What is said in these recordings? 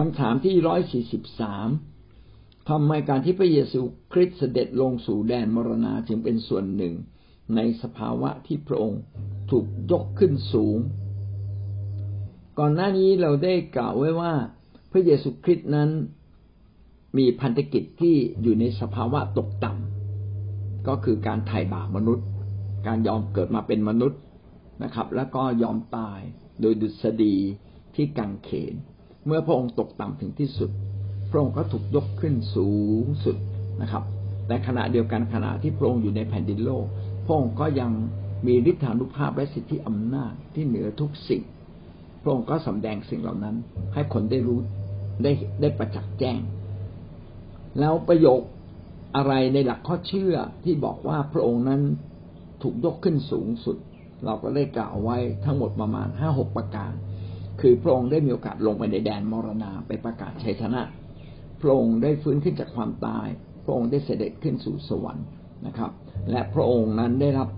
คำถามที่ร้อยสี่สิบสามทำไมการที่พระเยซูคริสต์เสด็จลงสู่แดนมรณาจึงเป็นส่วนหนึ่ง ในสภาวะที่พระองค์ถูกยกขึ้นสูง ก่อนหน้านี้เราได้กล่าวไว้ว่า พระเยซูคริสต์นั้นมีพันธกิจที่อยู่ในสภาวะตกต่ำก็คือการไถ่บาปมนุษย์ การยอมเกิดมาเป็นมนุษย์นะครับ แล้วก็ยอมตายโดยดุษฎีที่กังเขน เมื่อพระองค์ตกต่ำถึงที่สุด พระองค์ก็ถูกยกขึ้นสูงสุดนะครับแต่ขณะเดียวกันขณะที่พระองค์อยู่ในแผ่นดินโลก พระองค์ก็ยังมีฤทธานุภาพและสิทธิอำนาจที่เหนือทุกสิ่ง พระองค์ก็สำแดงสิ่งเหล่านั้น ให้คนได้รู้ได้ได้ประจักษ์แจ้ง แล้วประโยคอะไรในหลักข้อเชื่อที่บอกว่าพระองค์นั้นถูกยกขึ้นสูงสุด เราก็ได้กล่าวไว้ทั้งหมดประมาณห้าหกประการ คือพระองค์ได้มีโอกาสลงไปในแดนมรณาไปประกาศชัยชนะ พระองค์ได้ฟื้นขึ้นจากความตาย พระองค์ได้เสด็จขึ้นสู่สวรรค์นะครับ และพระองค์นั้นได้รับ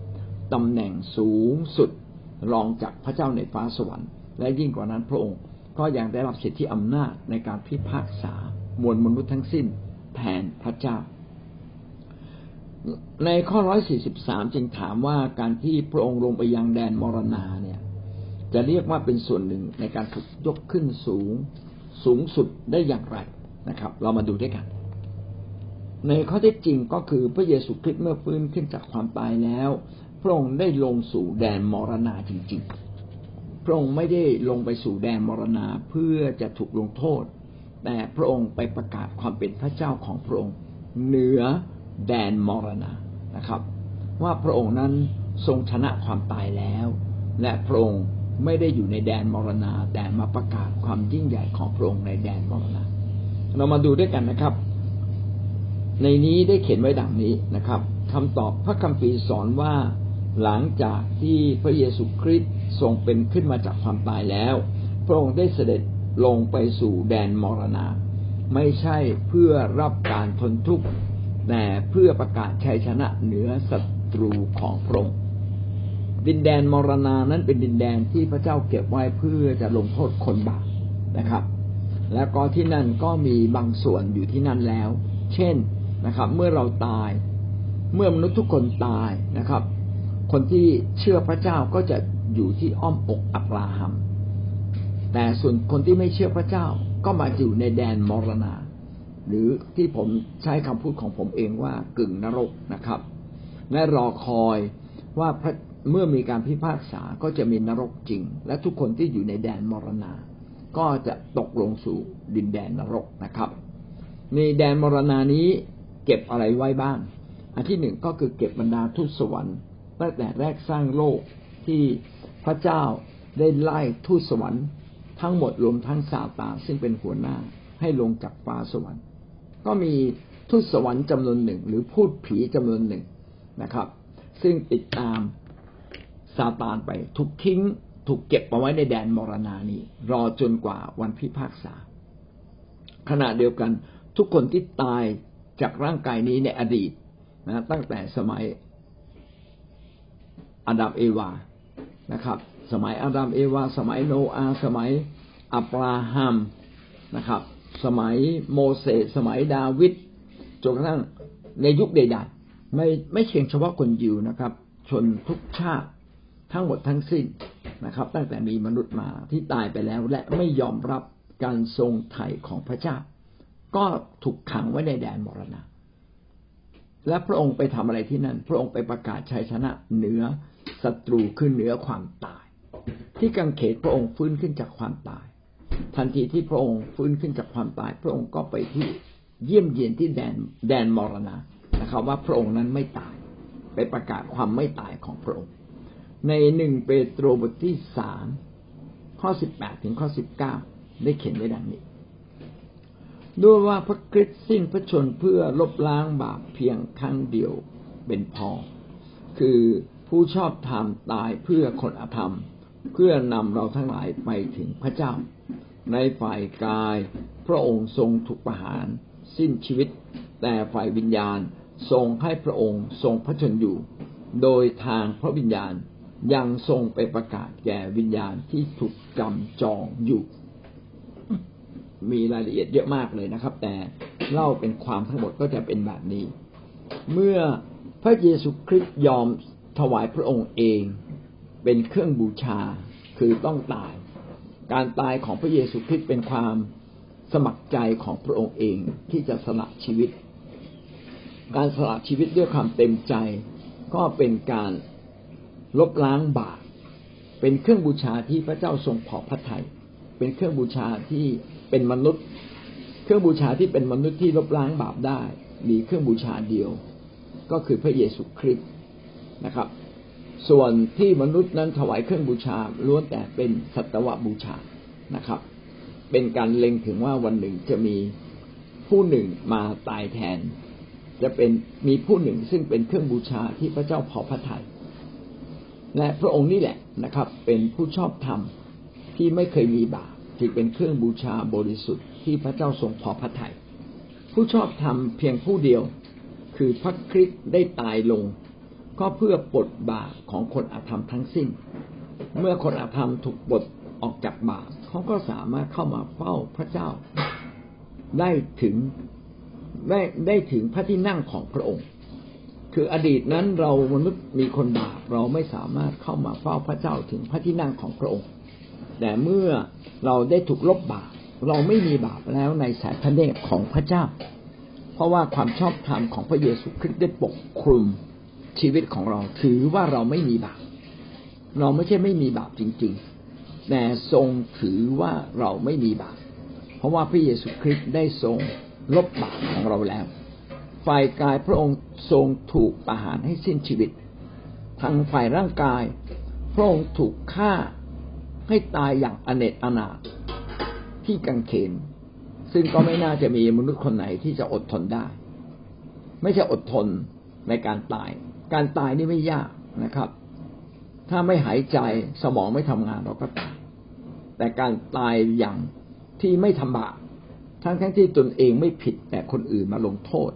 ตำแหน่งสูงสุดรองจากพระเจ้าในฟ้าสวรรค์ และยิ่งกว่านั้นพระองค์ก็ยังได้รับสิทธิอำนาจในการพิพากษามวลมนุษย์ทั้งสิ้นแทนพระเจ้า ในข้อร้อยสี่สิบสามจึงถามว่าการที่พระองค์ลงไปยังแดนมรณาเนี่ย จะเรียกว่าเป็นส่วนหนึ่งในการถูกยกขึ้นสูงสูงสุดได้อย่างไรนะครับ เรามาดูด้วยกัน ในข้อที่จริงก็คือพระเยซูคริสต์เมื่อฟื้นขึ้นจากความตายแล้ว พระองค์ได้ลงสู่แดนมรณาจริง ๆ พระองค์ไม่ได้ลงไปสู่แดนมรณาเพื่อจะถูกลงโทษ แต่พระองค์ไปประกาศความเป็นพระเจ้าของพระองค์ เหนือแดนมรณะนะครับ ว่าพระองค์นั้นทรงชนะความตายแล้ว และพระองค์ ไม่ได้อยู่ในแดนมรณะแต่มาประกาศความยิ่งใหญ่ของพระองค์ในแดนมรณะเรามาดูด้วยกันนะครับ ในนี้ได้เขียนไว้ดังนี้นะครับคำตอบพระคัมภีร์สอนว่าหลังจากที่พระเยซูคริสต์ทรงเป็นขึ้นมาจากความตายแล้ว พระองค์ได้เสด็จลงไปสู่แดนมรณา ไม่ใช่เพื่อรับการทนทุกข์แต่เพื่อประกาศชัยชนะเหนือศัตรูของพระองค์ ดินแดนมรณานั้นเป็นดินแดนที่พระเจ้าเก็บไว้เพื่อจะลงโทษคนบาปนะครับ แล้วก็ที่นั่นก็มีบางส่วนอยู่ที่นั่นแล้ว เช่นนะครับ เมื่อเราตาย เมื่อมนุษย์ทุกคนตายนะครับ คนที่เชื่อพระเจ้าก็จะอยู่ที่อ้อมอกอับราฮัม แต่ส่วนคนที่ไม่เชื่อพระเจ้าก็มาอยู่ในแดนมรณา หรือที่ผมใช้คำพูดของผมเองว่ากึ่งนรกนะครับและรอคอยว่าพระ เมื่อมีการพิพากษาก็จะมีนรกจริง และทุกคนที่อยู่ในแดนมรณา ก็จะตกลงสู่ดินแดนนรกนะครับ ในแดนมรณานี้เก็บอะไรไว้บ้าง อันที่หนึ่งก็คือเก็บบรรดาทุตสวรรค์ตั้งแต่แรกสร้างโลกที่พระเจ้าได้ไล่ทูตสวรรค์ทั้งหมดรวมทั้งซาตานซึ่งเป็นหัวหน้าให้ลงจากฟ้าสวรรค์ ก็มีทูตสวรรค์จำนวนหนึ่ง หรือพูดผีจำนวนหนึ่งนะครับ ซึ่งติดตาม ซาตานไป ถูกทิ้ง ถูกเก็บเอาไว้ในแดนมรณานี้ รอจนกว่าวันพิพากษา ขณะเดียวกันทุกคนที่ตายจากร่างกายนี้ในอดีตนะตั้งแต่สมัยอาดัมเอวานะครับ สมัยอาดัมเอวา สมัยโนอาสมัยอับราฮัมนะครับ สมัยโมเสสสมัยดาวิดจนกระทั่งในยุคใดๆไม่ไม่เพียงเฉพาะคนยิวนะครับ ชนทุกชาติ ทั้งหมดทั้งสิ้นนะครับ ตั้งแต่มีมนุษย์มาที่ตายไปแล้ว และไม่ยอมรับการทรงไถ่ของพระเจ้า ก็ถูกขังไว้ในแดนมรณะ และพระองค์ไปทำอะไรที่นั่น พระองค์ไปประกาศชัยชนะเหนือศัตรูขึ้นเหนือความตาย ที่กังเขนพระองค์ฟื้นขึ้นจากความตาย ทันทีที่พระองค์ฟื้นขึ้นจากความตาย พระองค์ก็ไปที่เยี่ยมเยียนที่แดนแดนมรณะนะครับ ว่าพระองค์นั้นไม่ตาย ไปประกาศความไม่ตายของพระองค์ ในหนึ่งเปโตรบทที่สามข้อสิบแปดถึงข้อสิบเก้าได้เขียนไว้ดังนี้ ด้วยว่าพระคริสต์สิ้นพระชนเพื่อลบล้างบาปเพียงครั้งเดียวเป็นพอ คือผู้ชอบธรรมตายเพื่อคนอธรรม เพื่อนำเราทั้งหลายไปถึงพระเจ้า ในฝ่ายกาย พระองค์ทรงถูกประหาร สิ้นชีวิต แต่ฝ่ายวิญญาณทรงให้พระองค์ทรงพระชนอยู่ โดยทางพระวิญญาณ ยังทรงไปประกาศแก่วิญญาณที่ถูกจำจองอยู่ มีรายละเอียดเยอะมากเลยนะครับ แต่เล่าเป็นความทั้งหมดก็จะเป็นแบบนี้ เมื่อพระเยซูคริสต์ยอมถวายพระองค์เองเป็นเครื่องบูชาคือต้องตาย การตายของพระเยซูคริสต์เป็นความสมัครใจของพระองค์เองที่จะสละชีวิต การสละชีวิตด้วยความเต็มใจ ก็เป็นการ ลบล้างบาปเป็นเครื่องบูชาที่พระเจ้าทรงพอพระทยัยเป็นเครื่องบูชาที่เป็นมนุษย์ เครื่องบูชาที่เป็นมนุษย์ที่ลบล้างบาปได้มีเครื่องบูชาเดียว ก็คือพระเยซูคริสต์นะครับ ส่วนที่มนุษย์นั้นถวายเครื่องบูชาล้วนแต่เป็นสัตวบูชานะครับ เป็นการเล็งถึงว่าวันหนึ่งจะมีผู้หนึ่งมาตายแทน จะเป็นมีผู้หนึ่งซึ่งเป็นเครื่องบูชาที่พระเจ้าพอพระทยัย และพระองค์นี่แหละนะครับ เป็นผู้ชอบธรรมที่ไม่เคยมีบาปจึงเป็นเครื่องบูชาบริสุทธิ์ที่พระเจ้าทรงพอพระทยัยผู้ชอบธรรมเพียงผู้เดียว คือพระคริสต์ได้ตายลง ก็เพื่อปลดบาปของคนอาธรรมทั้งสิ้น เมื่อคนอาธรรมถูกปลดออกจากบาปเขาก็สามารถเข้ามาเฝ้าพระเจ้า ได้ถึงได้ได้ถึงพระที่นั่งของพระองค์ คืออดีตนั้นเรามนุษย์มีคนบาปเราไม่สามารถเข้ามาเฝ้าพระเจ้าถึงพระที่นั่งของพระองค์ แต่เมื่อเราได้ถูกลบบาปเราไม่มีบาปแล้วในสายพระเนตรของพระเจ้า เพราะว่าความชอบธรรมของพระเยซูคริสต์ได้ปกคลุมชีวิตของเราถือว่าเราไม่มีบาปเราไม่ใช่ไม่มีบาปจริง ๆ แต่ทรงถือว่าเราไม่มีบาปเพราะว่าพระเยซูคริสต์ได้ทรงลบบาปของเราแล้ว ฝ่ายกายพระองค์ทรงถูกประหารให้สิ้นชีวิต ทางฝ่ายร่างกาย พระองค์ถูกฆ่าให้ตายอย่างอเนจอนาถที่กังเขน ซึ่งก็ไม่น่าจะมีมนุษย์คนไหนที่จะอดทนได้ ไม่ใช่อดทนในการตาย การตายนี่ไม่ยากนะครับ ถ้าไม่หายใจสมองไม่ทำงานเราก็ตาย แต่การตายอย่างที่ไม่ทำบาปทั้งทั้งที่ตนเองไม่ผิดแต่คนอื่นมาลงโทษ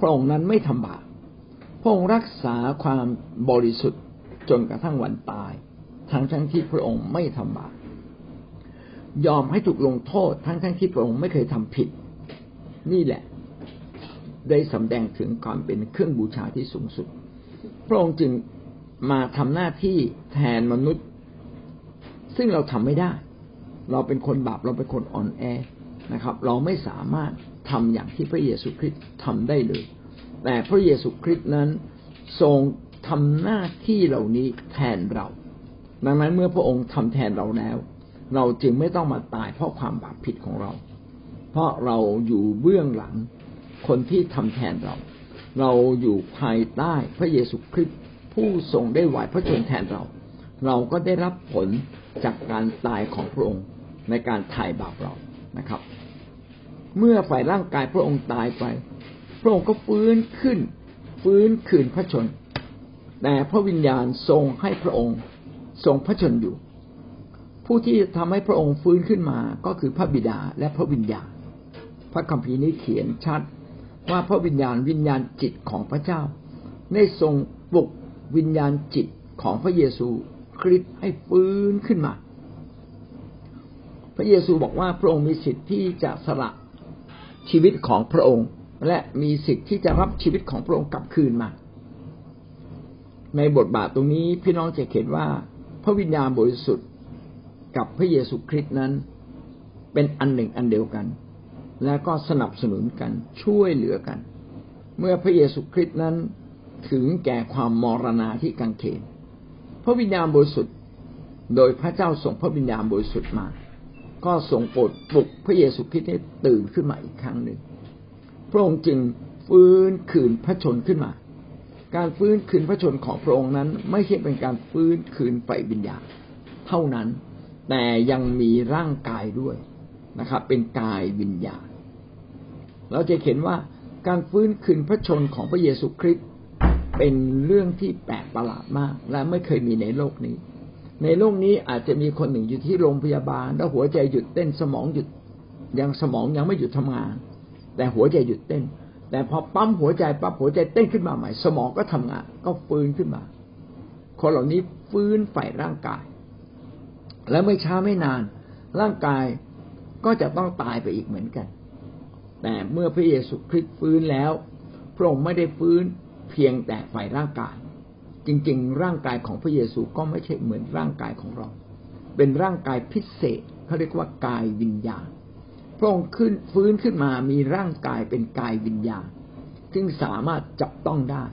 พระองค์นั้นไม่ทำบาปพระองค์รักษาความบริสุทธิ์จนกระทั่งวันตาย ทั้งทั้งที่พระองค์ไม่ทำบาปยอมให้ถูกลงโทษทั้งทั้งที่พระองค์ไม่เคยทำผิด นี่แหละ ได้สำแดงถึงความเป็นเครื่องบูชาที่สูงสุด พระองค์จึงมาทำหน้าที่แทนมนุษย์ ซึ่งเราทำไม่ได้ เราเป็นคนบาปเราเป็นคนอ่อนแอนะครับ เราไม่สามารถ ทำอย่างที่พระเยซูคริสต์ทำได้เลย แต่พระเยซูคริสต์นั้นทรงทำหน้าที่เหล่านี้แทนเรา ดังนั้นเมื่อพระองค์ทำแทนเราแล้ว เราจึงไม่ต้องมาตายเพราะความบาปผิดของเรา เพราะเราอยู่เบื้องหลังคนที่ทำแทนเรา เราอยู่ภายใต้พระเยซูคริสต์ผู้ทรงได้ไหวพระชนแทนเรา เราก็ได้รับผลจากการตายของพระองค์ในการไถ่บาปเรานะครับ เมื่อฝ่ายร่างกายพระองค์ตายไป พระองค์ก็ฟื้นขึ้น ฟื้นคืนพระชน แต่พระวิญญาณทรงให้พระองค์ทรงพระชนอยู่ ผู้ที่ทำให้พระองค์ฟื้นขึ้นมาก็คือพระบิดาและพระวิญญาณ พระคัมภีร์นี้เขียนชัดว่าพระวิญญาณวิญญาณจิตของพระเจ้า ได้ทรงปลุกวิญญาณจิตของพระเยซูคริสต์ให้ฟื้นขึ้นมา พระเยซูบอกว่าพระองค์มีสิทธิ์ที่จะสละ ชีวิตของพระองค์ และมีสิทธิ์ที่จะรับชีวิตของพระองค์กลับคืนมา ในบทบาทตรงนี้พี่น้องจะเห็นว่า พระวิญญาณบริสุทธิ์กับพระเยซูคริสต์นั้น เป็นอันหนึ่งอันเดียวกัน และก็สนับสนุนกันช่วยเหลือกัน เมื่อพระเยซูคริสต์นั้นถึงแก่ความมรณาที่กังเขนพระวิญญาณบริสุทธิ์ โดยพระเจ้าส่งพระวิญญาณบริสุทธิ์มา ก็ทรงโปรดปลุกพระเยซูคริสต์ให้ตื่นขึ้นมาอีกครั้งหนึ่ง พระองค์จึงฟื้นคืนพระชนขึ้นมา การฟื้นคืนพระชนของพระองค์นั้น ไม่ใช่เป็นการฟื้นคืนไฟวิญญาณเท่านั้น แต่ยังมีร่างกายด้วยนะครับ เป็นกายวิญญาณ เราจะเห็นว่าการฟื้นคืนพระชนของพระเยซูคริสต์เป็นเรื่องที่แปลกประหลาดมาก และไม่เคยมีในโลกนี้ ในโลกนี้อาจจะมีคนหนึ่งอยู่ที่โรงพยาบาล แล้วหัวใจหยุดเต้นสมองหยุดยังสมองยังไม่หยุดทำงาน แต่หัวใจหยุดเต้น แต่พอปั๊มหัวใจปั๊บหัวใจเต้นขึ้นมาใหม่ สมองก็ทำงาน ก็ฟื้นขึ้นมา คนเหล่านี้ฟื้นฝ่ายร่างกาย และไม่ช้าไม่นาน ร่างกายก็จะต้องตายไปอีกเหมือนกัน แต่เมื่อพระเยซูคริสต์ฟื้นแล้ว พระองค์ไม่ได้ฟื้นเพียงแต่ฝ่ายร่างกาย จริง ๆ ร่างกายของพระเยซูก็ไม่ใช่เหมือนร่างกายของเรา เป็นร่างกายพิเศษเขาเรียกว่ากายวิญญาณพระองค์ขึ้นฟื้นขึ้นมามีร่างกายเป็นกายวิญญาณซึ่งสามารถจับต้องได้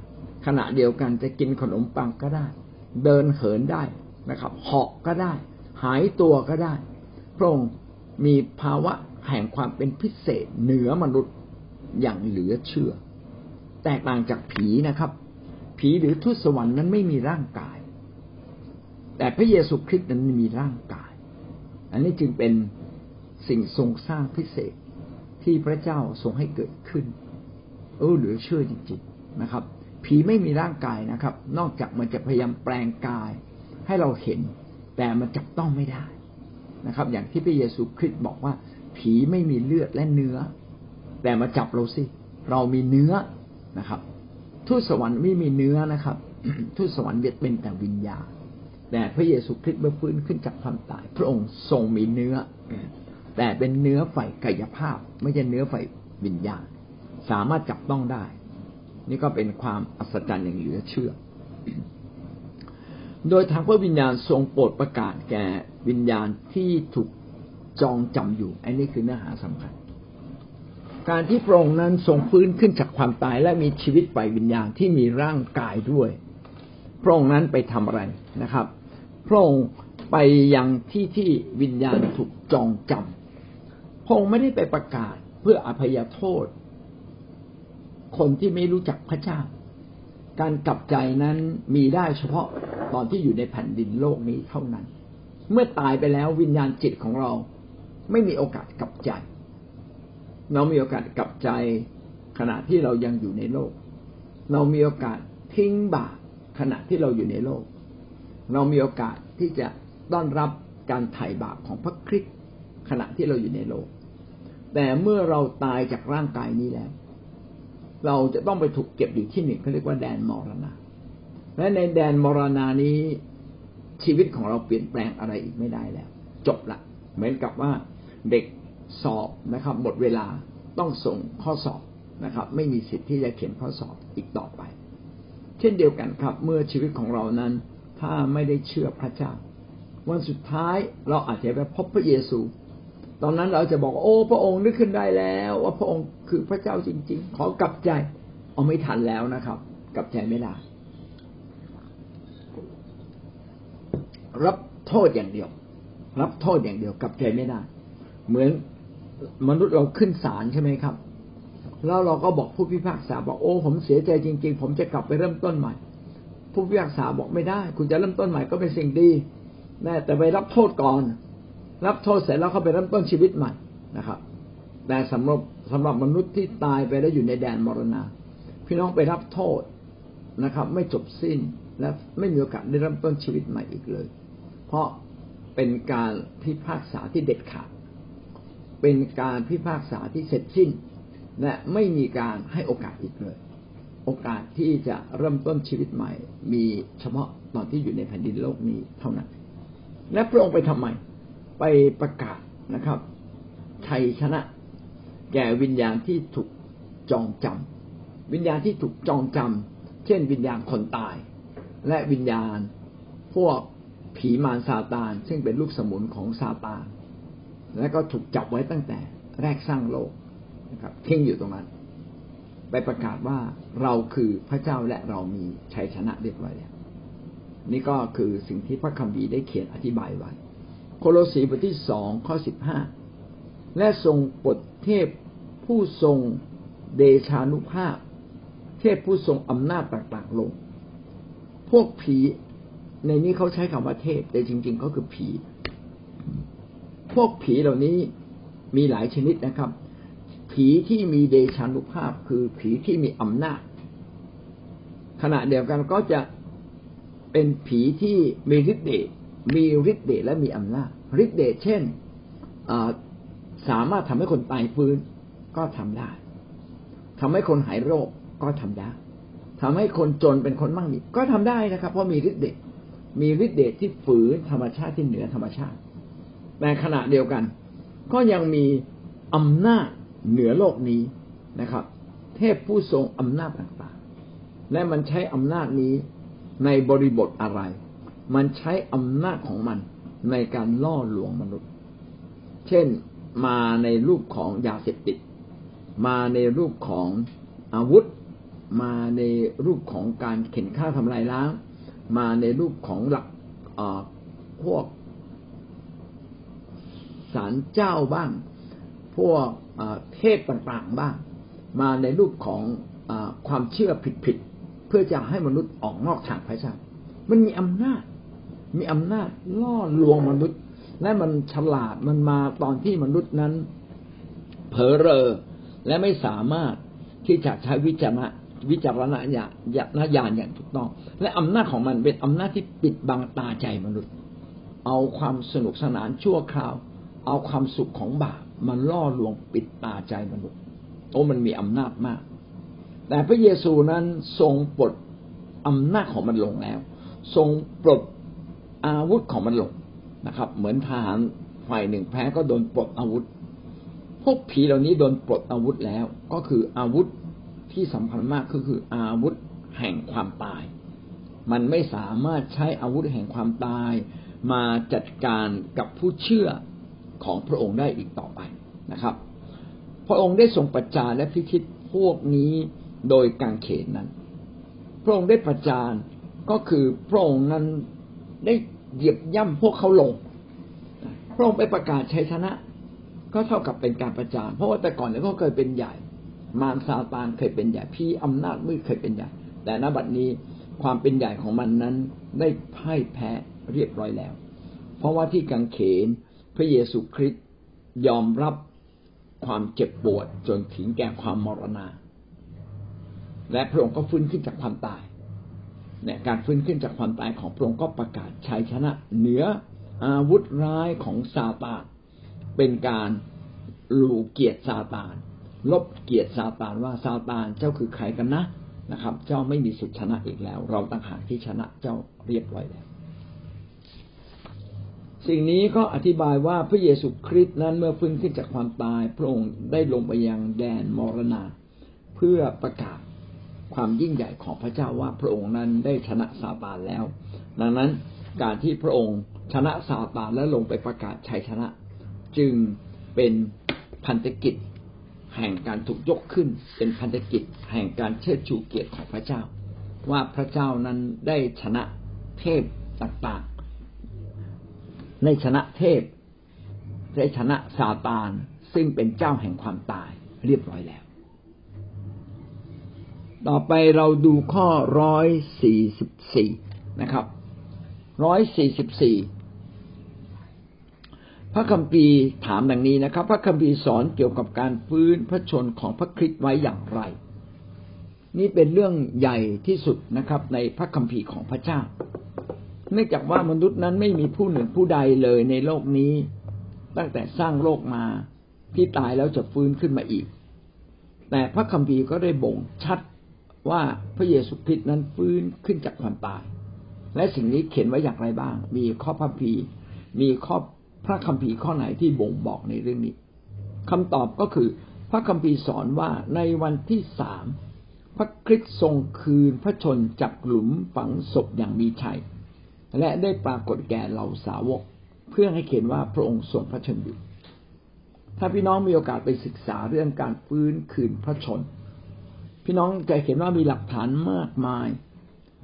ขณะเดียวกันจะกินขนมปังก็ได้ เดินเหินได้นะครับเหาะก็ได้ หายตัวก็ได้ พระองค์มีภาวะแห่งความเป็นพิเศษเหนือมนุษย์อย่างเหลือเชื่อ แตกต่างจากผีนะครับ ผีหรือทุตสวรรค์นั้นไม่มีร่างกาย แต่พระเยซูคริสต์นั้นมีร่างกาย อันนี้จึงเป็นสิ่งทรงสร้างพิเศษที่พระเจ้าทรงให้เกิดขึ้น เออเหลือเชื่อจริงๆนะครับ ผีไม่มีร่างกายนะครับ นอกจากมันจะพยายามแปลงกายให้เราเห็น แต่มันจับต้องไม่ได้นะครับ อย่างที่พระเยซูคริสต์บอกว่า ผีไม่มีเลือดและเนื้อ แต่มาจับเราสิ เรามีเนื้อนะครับ ทูตสวรรค์ไม่มีเนื้อนะครับ ทูตสวรรค์เป็นแต่วิญญาณแต่พระเยซูคริสต์เมื่อฟื้นขึ้นจากความตาย พระองค์ทรงมีเนื้อ แต่เป็นเนื้อฝ่ายกายภาพ ไม่ใช่เนื้อฝ่ายวิญญาณ สามารถจับต้องได้ นี่ก็เป็นความอัศจรรย์อย่างเหลือเชื่อ โดยทางพระวิญญาณทรงโปรดประกาศแก่วิญญาณที่ถูกจองจำอยู่ อันนี้คือเนื้อหาสำคัญ การที่พระองค์นั้นทรงฟื้นขึ้นจากความตายและมีชีวิตฝ่ายวิญญาณที่มีร่างกายด้วย พระองค์นั้นไปทำอะไรนะครับ พระองค์ไปยังที่ที่วิญญาณถูกจองจำพระองค์ไม่ได้ไปประกาศเพื่ออภัยโทษ คนที่ไม่รู้จักพระเจ้า การกลับใจนั้นมีได้เฉพาะตอนที่อยู่ในแผ่นดินโลกนี้เท่านั้น เมื่อตายไปแล้ววิญญาณจิตของเราไม่มีโอกาสกลับใจ เรามีโอกาสกลับใจขณะที่เรายังอยู่ในโลก เรามีโอกาสทิ้งบาปขณะที่เราอยู่ในโลก เรามีโอกาสที่จะต้อนรับการไถ่บาปของพระคริสต์ขณะที่เราอยู่ในโลก แต่เมื่อเราตายจากร่างกายนี้แล้ว เราจะต้องไปถูกเก็บอยู่ที่หนึ่งเขาเรียกว่าแดนมรณะ และในแดนมรณานี้ชีวิตของเราเปลี่ยนแปลงอะไรอีกไม่ได้แล้ว จบละเหมือนกับว่าเด็ก สอบนะครับ หมดเวลาต้องส่งข้อสอบนะครับ ไม่มีสิทธิ์ที่จะเขียนข้อสอบอีกต่อไป เช่นเดียวกันครับ เมื่อชีวิตของเรานั้น ถ้าไม่ได้เชื่อพระเจ้า วันสุดท้ายเราอาจจะไปพบพระเยซู ตอนนั้นเราจะบอกโอ้พระองค์นึกขึ้นได้แล้ว ว่าพระองค์คือพระเจ้าจริง ๆ ขอกลับใจเอาไม่ทันแล้วนะครับ กลับใจไม่ได้รับโทษอย่างเดียว รับโทษอย่างเดียวกลับใจไม่ได้ เหมือน มนุษย์เราขึ้นศาลใช่ไหมครับ แล้วเราก็บอกผู้พิพากษาบอกโอ้ผมเสียใจจริง ๆ ผมจะกลับไปเริ่มต้นใหม่ ผู้พิพากษาบอกไม่ได้ คุณจะเริ่มต้นใหม่ก็เป็นสิ่งดีแน่แต่ไปรับโทษก่อน รับโทษเสร็จแล้วเขาไปเริ่มต้นชีวิตใหม่นะครับ แต่สำหรับสำหรับมนุษย์ที่ตายไปแล้วอยู่ในแดนมรณะพี่น้องไปรับโทษนะครับ ไม่จบสิ้นและไม่มีโอกาสได้เริ่มต้นชีวิตใหม่อีกเลย เพราะเป็นการพิพากษาที่เด็ดขาด เป็นการพิพากษาที่เสร็จสิ้น และไม่มีการให้โอกาสอีกเลย โอกาสที่จะเริ่มต้นชีวิตใหม่ มีเฉพาะตอนที่อยู่ในแผ่นดินโลกนี้เท่านั้น และพระองค์ไปทำไม ไปประกาศนะครับชัยชนะ แก่วิญญาณที่ถูกจองจำวิญญาณที่ถูกจองจำเช่น วิญญาณคนตาย และวิญญาณพวกผีมารซาตาน ซึ่งเป็นลูกสมุนของซาตาน และก็ถูกจับไว้ตั้งแต่แรกสร้างโลกนะครับทิ้งอยู่ตรงนั้น ไปประกาศว่าเราคือพระเจ้าและเรามีชัยชนะเรียบร้อยแล้วนี่ก็คือสิ่งที่พระคัมภีร์ได้เขียนอธิบายไว้ โคโลสีบทที่สองข้อสิบห้าและทรงปลดเทพผู้ทรงเดชานุภาพ เทพผู้ทรงอำนาจต่างๆลง พวกผีในนี้เขาใช้คำว่าเทพแต่จริง ๆ ก็คือผี พวกผีเหล่านี้มีหลายชนิดนะครับ ผีที่มีเดชานุภาพคือผีที่มีอำนาจ ขณะเดียวกันก็จะเป็นผีที่มีฤทธิ์เดชมีฤทธิ์เดชและมีอำนาจฤทธิ์เดชเช่นสามารถทำให้คนตายฟื้นก็ทำได้ทำให้คนหายโรคก็ทำได้ทำให้คนจนเป็นคนมั่งมีก็ทำได้นะครับ เพราะมีฤทธิ์เดชมีฤทธิ์เดชที่ฝืนธรรมชาติที่เหนือธรรมชาติ แต่ขณะเดียวกัน ก็ยังมีอำนาจเหนือโลกนี้นะครับ เทพผู้ทรงอำนาจต่างๆ และมันใช้อำนาจนี้ในบริบทอะไร มันใช้อำนาจของมันในการล่อลวงมนุษย์ เช่นมาในรูปของยาเสพติด มาในรูปของอาวุธ มาในรูปของการเข็นฆ่าทำลายล้าง มาในรูปของหลักพวก สารเจ้าบ้าง พวกเทพต่างๆบ้าง มาในรูปของอความเชื่อผิดๆ เพื่อจะให้มนุษย์ออกนอกทางพระเจ้า มันมีอำนาจ มีอำนาจล่อลวงมนุษย์ และมันฉลาดมันมาตอนที่มนุษย์นั้น เผลอเรอและไม่สามารถที่จะใช้วิจารณวิจารณญาณญาณอย่างถูกต้อง และอำนาจของมันเป็นอำนาจที่ปิดบังตาใจมนุษย์ เอาความสนุกสนานชั่วคราว เอาความสุขของบาปมันล่อลวงปิดตาใจมนุษย์ โอ้มันมีอำนาจมาก แต่พระเยซูนั้นทรงปลดอำนาจของมันลงแล้ว ทรงปลดอาวุธของมันลงนะครับ เหมือนทหารฝ่ายหนึ่งแพ้ก็โดนปลดอาวุธ พวกผีเหล่านี้โดนปลดอาวุธแล้ว ก็คืออาวุธที่สำคัญมากก็คืออาวุธแห่งความตาย มันไม่สามารถใช้อาวุธแห่งความตาย มาจัดการกับผู้เชื่อ ของพระองค์ได้อีกต่อไปนะครับ พระองค์ได้ทรงประจานและพิชิตพวกนี้โดยกางเขนนั้น พระองค์ได้ประจานก็คือพระองค์นั้นได้เหยียบย่ำพวกเขาลง พระองค์ไปประกาศชัยชนะ ก็เท่ากับเป็นการประจาน เพราะว่าแต่ก่อนเนี่ยเขาเคยเป็นใหญ่ มารซาตานเคยเป็นใหญ่พี่อำนาจมืดเคยเป็นใหญ่ แต่ณบัดนี้ความเป็นใหญ่ของมันนั้นได้พ่ายแพ้เรียบร้อยแล้ว เพราะว่าที่กังเขน พระเยซูคริสต์ยอมรับความเจ็บปวดจนถึงแก่ความมรณา และพระองค์ก็ฟื้นขึ้นจากความตายเนี่ยการฟื้นขึ้นจากความตายของพระองค์ก็ประกาศชัยชนะเหนืออาวุธร้ายของซาตานเป็นการลูเกียรติซาตาน ลบเกียรติซาตานว่าซาตานเจ้าคือใครกันนะนะครับ เจ้าไม่มีสิทธิชนะอีกแล้ว เราต่างหากที่ชนะเจ้าเรียบร้อยแล้ว สิ่งนี้ก็อธิบายว่าพระเยซูคริสต์นั้นเมื่อฟื้นขึ้นจากความตาย พระองค์ได้ลงไปยังแดนมรณะเพื่อประกาศความยิ่งใหญ่ของพระเจ้าว่าพระองค์นั้นได้ชนะซาตานแล้ว ดังนั้นการที่พระองค์ชนะซาตานและลงไปประกาศชัยชนะ จึงเป็นพันธกิจ แห่งการถูกยกขึ้น เป็นพันธกิจ แห่งการเชิดชูเกียรติของพระเจ้า ว่าพระเจ้านั้นได้ชนะเทพต่าง ในชนะเทพได้ชนะซาตานซึ่งเป็นเจ้าแห่งความตายเรียบร้อยแล้ว ต่อไปเราดูข้อร้อยสี่สิบสี่นะครับร้อยสี่สิบสี่พระคัมภีร์ถามดังนี้นะครับ พระคัมภีร์สอนเกี่ยวกับการฟื้นพระชนของพระคริสต์ไว้อย่างไร นี่เป็นเรื่องใหญ่ที่สุดนะครับ ในพระคัมภีร์ของพระเจ้า เนื่องจากว่ามนุษย์นั้นไม่มีผู้หนึ่งผู้ใดเลยในโลกนี้ ตั้งแต่สร้างโลกมาที่ตายแล้วจะฟื้นขึ้นมาอีก แต่พระคัมภีร์ก็ได้บ่งชัดว่าพระเยซูคริสต์นั้นฟื้นขึ้นจากความตาย และสิ่งนี้เขียนไว้อย่างไรบ้าง มีข้อพระคัมภีร์มีข้อพระคัมภีร์ข้อไหนที่บ่งบอกในเรื่องนี้คำตอบก็คือพระคัมภีร์สอนว่าในวันที่สามพระคริสต์ทรงคืนพระชนจากหลุมฝังศพอย่างมีชัย และได้ปรากฏแก่เหล่าสาวก เพื่อให้เห็นว่าพระองค์ทรงพระชนอยู่ถ้าพี่น้องมีโอกาสไปศึกษาเรื่องการฟื้นคืนพระชน พี่น้องจะเห็นว่ามีหลักฐานมากมาย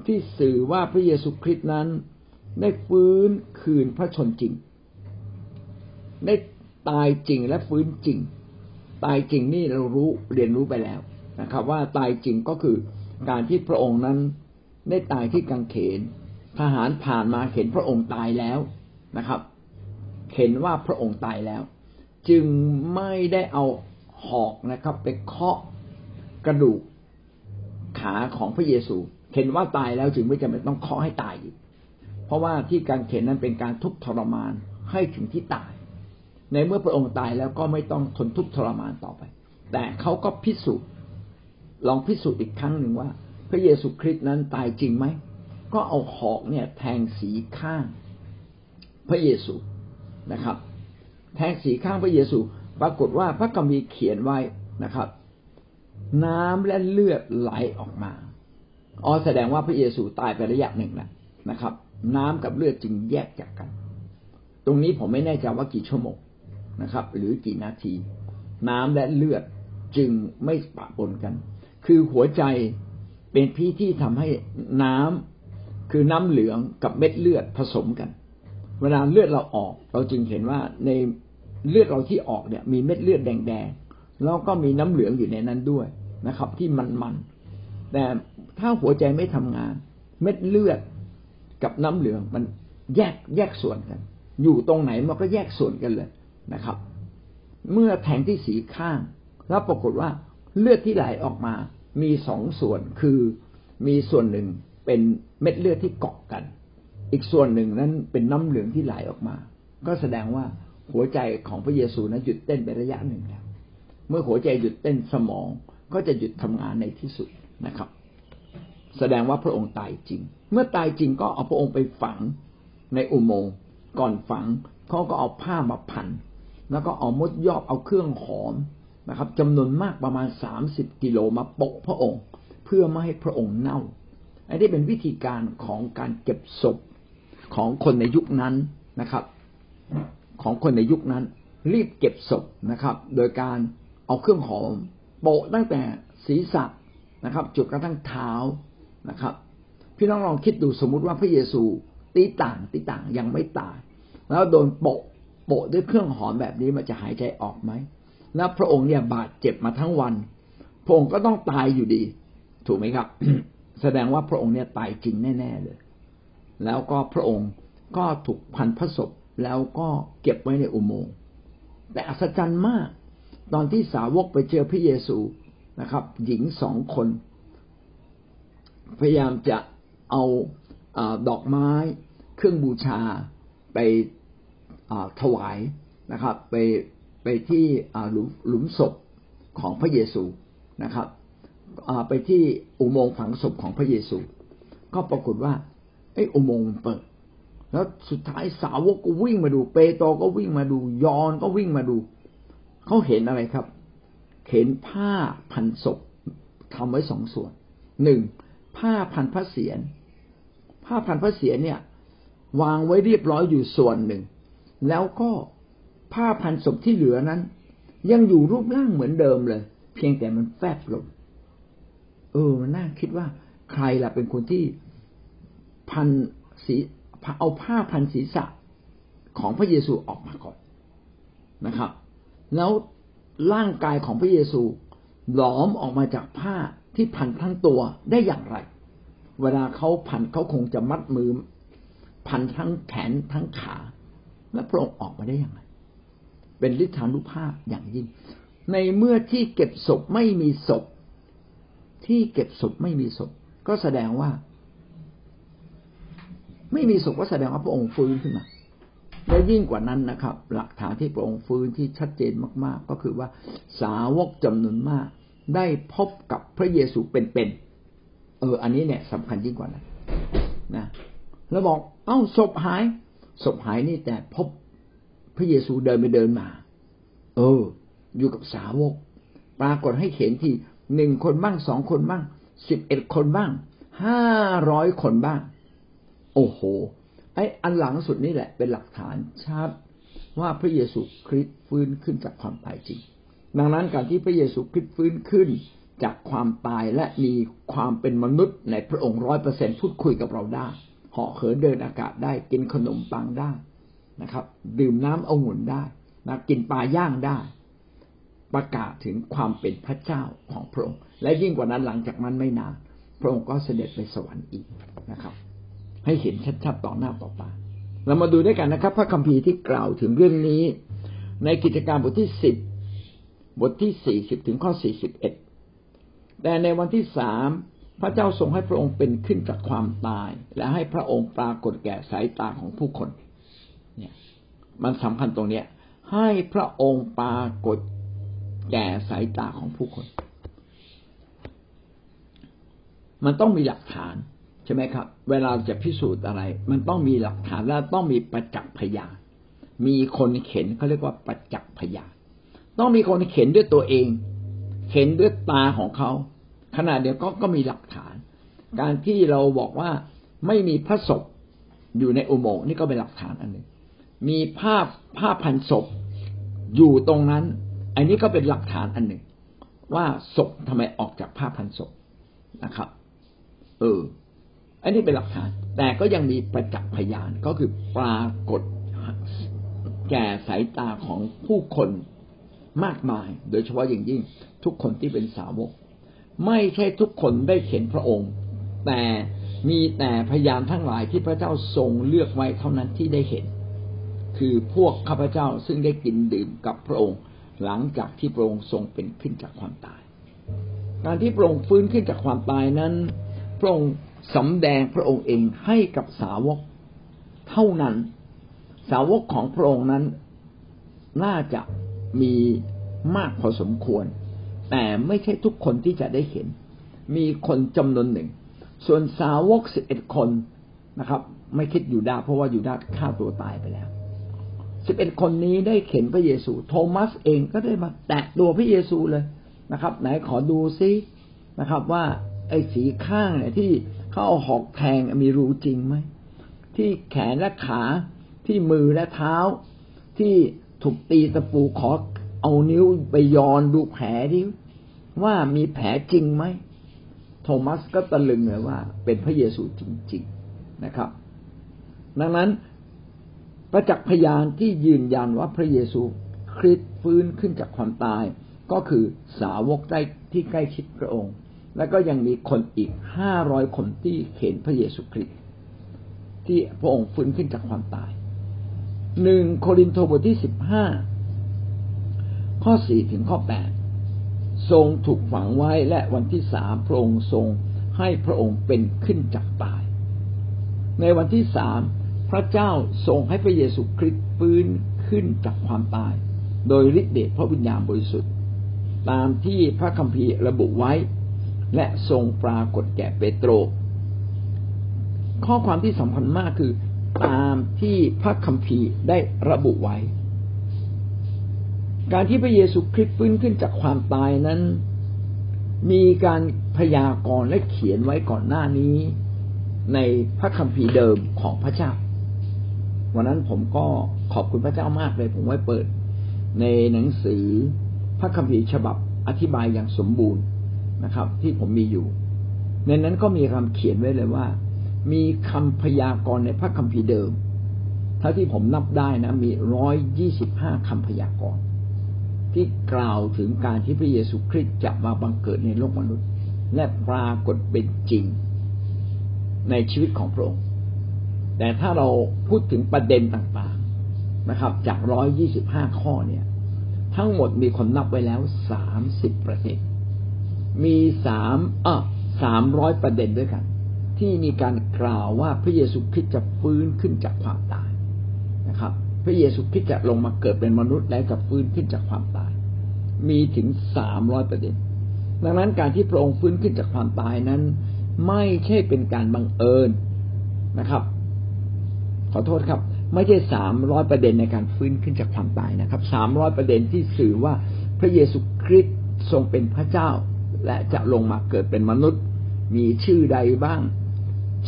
ที่สื่อว่าพระเยซูคริสต์นั้น ได้ฟื้นคืนพระชนจริง ได้ตายจริงและฟื้นจริง ตายจริงนี่เรารู้เรียนรู้ไปแล้วนะครับ ว่าตายจริงก็คือการที่พระองค์นั้นได้ตายที่กังเขน ทหารผ่านมาเห็นพระองค์ตายแล้วนะครับ เห็นว่าพระองค์ตายแล้ว จึงไม่ได้เอาหอกนะครับ ไปเคาะกระดูกขาของพระเยซู เห็นว่าตายแล้วจึงไม่จำเป็นต้องเคาะให้ตายอีกเพราะว่าที่การเข็นนั้นเป็นการทุกข์ทรมานให้ถึงที่ตาย ในเมื่อพระองค์ตายแล้วก็ไม่ต้องทนทุกข์ทรมานต่อไป แต่เขาก็พิสูจน์ลองพิสูจน์อีกครั้งหนึ่งว่า พระเยซูคริสต์นั้นตายจริงไหม ก็เอาหอกเนี่ย แทงสีข้างพระเยซูนะครับ แทงสีข้างพระเยซู ปรากฏว่าพระคัมภีเขียนไว้นะครับ น้ำและเลือดไหลออกมาอ๋อแสดงว่าพระเยซูตายไประยะหนึ่งแล้วนะครับ น้ำกับเลือดจึงแยกจากกัน ตรงนี้ผมไม่แน่ใจว่ากี่ชั่วโมงนะครับ หรือกี่นาที น้ำและเลือดจึงไม่ปะปนกัน คือหัวใจเป็นพี่ที่ทำให้น้ำ คือน้ำเหลืองกับเม็ดเลือดผสมกัน เวลาเลือดเราออก เราจึงเห็นว่าในเลือดเราที่ออกเนี่ยมีเม็ดเลือดแดงๆแล้วก็มีน้ำเหลืองอยู่ในนั้นด้วยนะครับ ที่มันๆแต่ถ้าหัวใจไม่ทำงาน เม็ดเลือดกับน้ำเหลืองมันแยกแยกส่วนกัน อยู่ตรงไหนมันก็แยกส่วนกันเลยนะครับ เมื่อแทงที่สีข้าง แล้วปรากฏว่าเลือดที่ไหลออกมา มีสองส่วนคือมีส่วนหนึ่ง เป็นเม็ดเลือดที่เกาะกัน อีกส่วนหนึ่งนั้นเป็นน้ำเหลืองที่ไหลออกมา ก็แสดงว่าหัวใจของพระเยซูนั้นหยุดเต้นไประยะหนึ่งแล้ว เมื่อหัวใจหยุดเต้นสมองก็จะหยุดทำงานในที่สุดนะครับ แสดงว่าพระองค์ตายจริง เมื่อตายจริงก็เอาพระองค์ไปฝังในอุโมงค์ก่อนฝังเขาก็เอาผ้ามาพัน แล้วก็เอามดยอบเอาเครื่องหอมนะครับจำนวนมากประมาณสามสิบกิโลมาโปะพระองค์ เพื่อไม่ให้พระองค์เน่า อันนี้เป็นวิธีการของการเก็บศพของคนในยุคนั้นนะครับ ของคนในยุคนั้น รีบเก็บศพนะครับ โดยการเอาเครื่องหอมโปะตั้งแต่ศีรษะนะครับจุดกระทั่งเท้านะครับ พี่น้องลองคิดดูสมมุติว่าพระเยซูตีต่างตีต่างยังไม่ตาย แล้วโดนโปะโปะด้วยเครื่องหอมแบบนี้มันจะหายใจออกไหมแล้วพระองค์เนี่ยบาดเจ็บมาทั้งวัน พระองค์ก็ต้องตายอยู่ดี ถูกไหมครับ แสดงว่าพระองค์เนี่ยตายจริงแน่ๆเลย แล้วก็พระองค์ก็ถูกพันพระศพแล้วก็เก็บไว้ในอุโมงค์แต่อัศจรรย์มาก ตอนที่สาวกไปเจอพระเยซูนะครับ หญิงสองคน พยายามจะเอาอดอกไม้ เครื่องบูชาไปถวายนะครับ ไปไปที่หลุมศพของพระเยซูนะครับ ไปที่อุโมงค์ฝังศพของพระเยซู ก็ปรากฏว่าไอ้อุโมงค์เปิด แล้วสุดท้ายสาวกก็วิ่งมาดู เปโตรก็วิ่งมาดู ยอนก็วิ่งมาดู เขาเห็นอะไรครับ เห็นผ้าพันศพทำไว้สองส่วนหนึ่งผ้าพันพระเศียรผ้าพันพระเศียรเนี่ย วางไว้เรียบร้อยอยู่ส่วนหนึ่ง แล้วก็ผ้าพันศพที่เหลือนั้น ยังอยู่รูปร่างเหมือนเดิมเลย เพียงแต่มันแฟบลง เออมันน่าคิดว่าใครล่ะเป็นคนที่พันสีเอาผ้าพันศีรษะของพระเยซูออกมาก่อนนะครับ แล้วร่างกายของพระเยซูหลอมออกมาจากผ้าที่พันทั้งตัวได้อย่างไร เวลาเขาพันเขาคงจะมัดมือ พันทั้งแขนทั้งขา แล้วพระองค์ออกมาได้อย่างไร เป็นฤทธานุภาพอย่างยิ่ง ในเมื่อที่เก็บศพไม่มีศพ ที่เก็บศพไม่มีศพก็แสดงว่า ไม่มีศพก็แสดงว่าพระองค์ฟื้นขึ้นมาและยิ่งกว่านั้นนะครับ หลักฐานที่พระองค์ฟื้นที่ชัดเจนมาก ๆ ก็คือว่าสาวกจำนวนมาก ได้พบกับพระเยซูเป็นๆเออ อันนี้เนี่ยสำคัญยิ่งกว่านั้นนะแล้วบอก เอ้าศพหายศพหายนี่แต่พบพระเยซูเดินไปเดินมา เออ อยู่กับสาวก ปรากฏให้เห็นที่ หนึ่งคนบ้างสองคนบ้างสิบเอ็ดคนบ้างห้าร้อยคนบ้าง โอ้โห ไอ้อันหลังสุดนี่แหละ เป็นหลักฐานชัดว่าพระเยซูคริสต์ฟื้นขึ้นจากความตายจริง ดังนั้นการที่พระเยซูคริสต์ฟื้นขึ้นจากความตายและมีความเป็นมนุษย์ในพระองค์ร้อยเปอร์เซ็นพูดคุยกับเราได้เหาะเหินเดินอากาศได้กินขนมปังได้นะครับ ดื่มน้ำองุ่นได้นะกินปลาย่างได้ ประกาศถึงความเป็นพระเจ้าของพระองค์ และยิ่งกว่านั้นหลังจากนั้นไม่นาน พระองค์ก็เสด็จไปสวรรค์อีกนะครับ ให้เห็นชัดๆต่อหน้าต่อตาเรามาดูด้วยกันนะครับ พระคัมภีร์ที่กล่าวถึงเรื่องนี้ ในกิจการบทที่สิบบทที่สี่สิบถึงข้อสี่สิบเอ็ดแต่ในวันที่สามพระเจ้าทรงให้พระองค์เป็นขึ้นจากความตาย และให้พระองค์ปรากฏแก่สายตาของผู้คน เนี่ย มันสำคัญตรงเนี้ย ให้พระองค์ปรากฏ แก่สายตาของผู้คน มันต้องมีหลักฐานใช่ไหมครับ เวลาจะพิสูจน์อะไร มันต้องมีหลักฐานและต้องมีประจักษ์พยาน มีคนเข็นเขาเรียกว่าประจักษ์พยาน ต้องมีคนเข็นด้วยตัวเอง เข็นด้วยตาของเขาขณะเดียวก็ก็มีหลักฐาน การที่เราบอกว่าไม่มีพระศพอยู่ในอุโมงค์นี่ก็เป็นหลักฐานอันหนึ่งมีภาพภาพพันศพอยู่ตรงนั้น อันนี้ก็เป็นหลักฐานอันหนึ่ง ว่าศพทำไมออกจากภาพพันศพนะครับ เออ อันนี้เป็นหลักฐาน แต่ก็ยังมีประจักษ์พยานก็คือปรากฏแก่สายตาของผู้คนมากมาย โดยเฉพาะอย่างยิ่งทุกคนที่เป็นสาวก ไม่ใช่ทุกคนได้เห็นพระองค์ แต่มีแต่พยานทั้งหลายที่พระเจ้าทรงเลือกไว้เท่านั้นที่ได้เห็น คือพวกข้าพเจ้าซึ่งได้กินดื่มกับพระองค์ หลังจากที่พระองค์ทรงเป็นขึ้นจากความตาย การที่พระองค์ฟื้นขึ้นจากความตายนั้น พระองค์สำแดงพระองค์เองให้กับสาวกเท่านั้น สาวกของพระองค์นั้น น่าจะมีมากพอสมควร แต่ไม่ใช่ทุกคนที่จะได้เห็น มีคนจำนวนหนึ่ง ส่วนสาวกสิบเอ็ดคนนะครับ ไม่คิดอยู่ด้เพราะว่าอยู่ด้ฆ่าตัวตายไปแล้ว สิบเอ็ดคนนี้ได้เห็นพระเยซู โทมัสเองก็ได้มาแตะตัวพระเยซูเลยนะครับ ไหนขอดูซินะครับ ว่าไอ้สีข้างเนี่ยที่เขาเอาหอกแทงมีรูจริงไหมที่แขนและขาที่มือและเท้า ที่ถูกตีตะปูขอเอานิ้วไปย้อนดูแผลดิว่ามีแผลจริงไหมโทมัสก็ตะลึงเลยว่า เป็นพระเยซูจริง ๆนะครับ ดังนั้น ประจักษ์พยานที่ยืนยันว่าพระเยซูคริสต์ฟื้นขึ้นจากความตาย ก็คือสาวกใกล้ที่ใกล้ชิดพระองค์ และก็ยังมีคนอีกห้าร้อยคนที่เห็นพระเยซูคริสต์ที่พระองค์ฟื้นขึ้นจากความตายหนึ่งโครินธ์บทที่สิบห้าข้อสี่ถึงข้อแปดทรงถูกฝังไว้และวันที่สามพระองค์ทรงให้พระองค์เป็นขึ้นจากตาย ในวันที่สาม พระเจ้าทรงให้พระเยซูคริสต์ฟื้นขึ้นจากความตาย โดยฤทธิเดชพระวิญญาณบริสุทธิ์ ตามที่พระคัมภีร์ระบุไว้ และทรงปรากฏแก่เปโตร ข้อความที่สำคัญมากคือตามที่พระคัมภีร์ได้ระบุไว้ การที่พระเยซูคริสต์ฟื้นขึ้นจากความตายนั้น มีการพยากรณ์และเขียนไว้ก่อนหน้านี้ ในพระคัมภีร์เดิมของพระเจ้า วันนั้นผมก็ขอบคุณพระเจ้ามากเลย ผมไว้เปิด ในหนังสือพระคัมภีร์ฉบับอธิบายอย่างสมบูรณ์นะครับ ที่ผมมีอยู่ ในนั้นก็มีคำเขียนไว้เลยว่า มีคำพยากรณ์ในพระคัมภีร์เดิมถ้าที่ผมนับได้นะ มีร้อยยี่สิบห้าคำพยากรณ์ที่กล่าวถึงการที่พระเยซูคริสต์จะมาบังเกิดในโลกมนุษย์ และปรากฏเป็นจริงในชีวิตของพระองค์ แต่ถ้าเราพูดถึงประเด็นต่างๆนะครับ จากร้อยยี่สิบห้าข้อเนี่ย ทั้งหมดมีคนนับไว้แล้วสามสิบประเด็นมีสามเออสามร้อยประเด็นด้วยกัน ที่มีการกล่าวว่าพระเยซูคริสต์จะฟื้นขึ้นจากความตายนะครับ พระเยซูคริสต์จะลงมาเกิดเป็นมนุษย์และจะฟื้นขึ้นจากความตาย มีถึงสามร้อยประเด็น ดังนั้นการที่พระองค์ฟื้นขึ้นจากความตายนั้น ไม่ใช่เป็นการบังเอิญนะครับ ขอโทษครับ ไม่ใช่สามร้อยประเด็นในการฟื้นขึ้นจากความตายนะครับสามร้อยประเด็นที่สื่อว่าพระเยซูคริสต์ทรงเป็นพระเจ้า และจะลงมาเกิดเป็นมนุษย์ มีชื่อใดบ้าง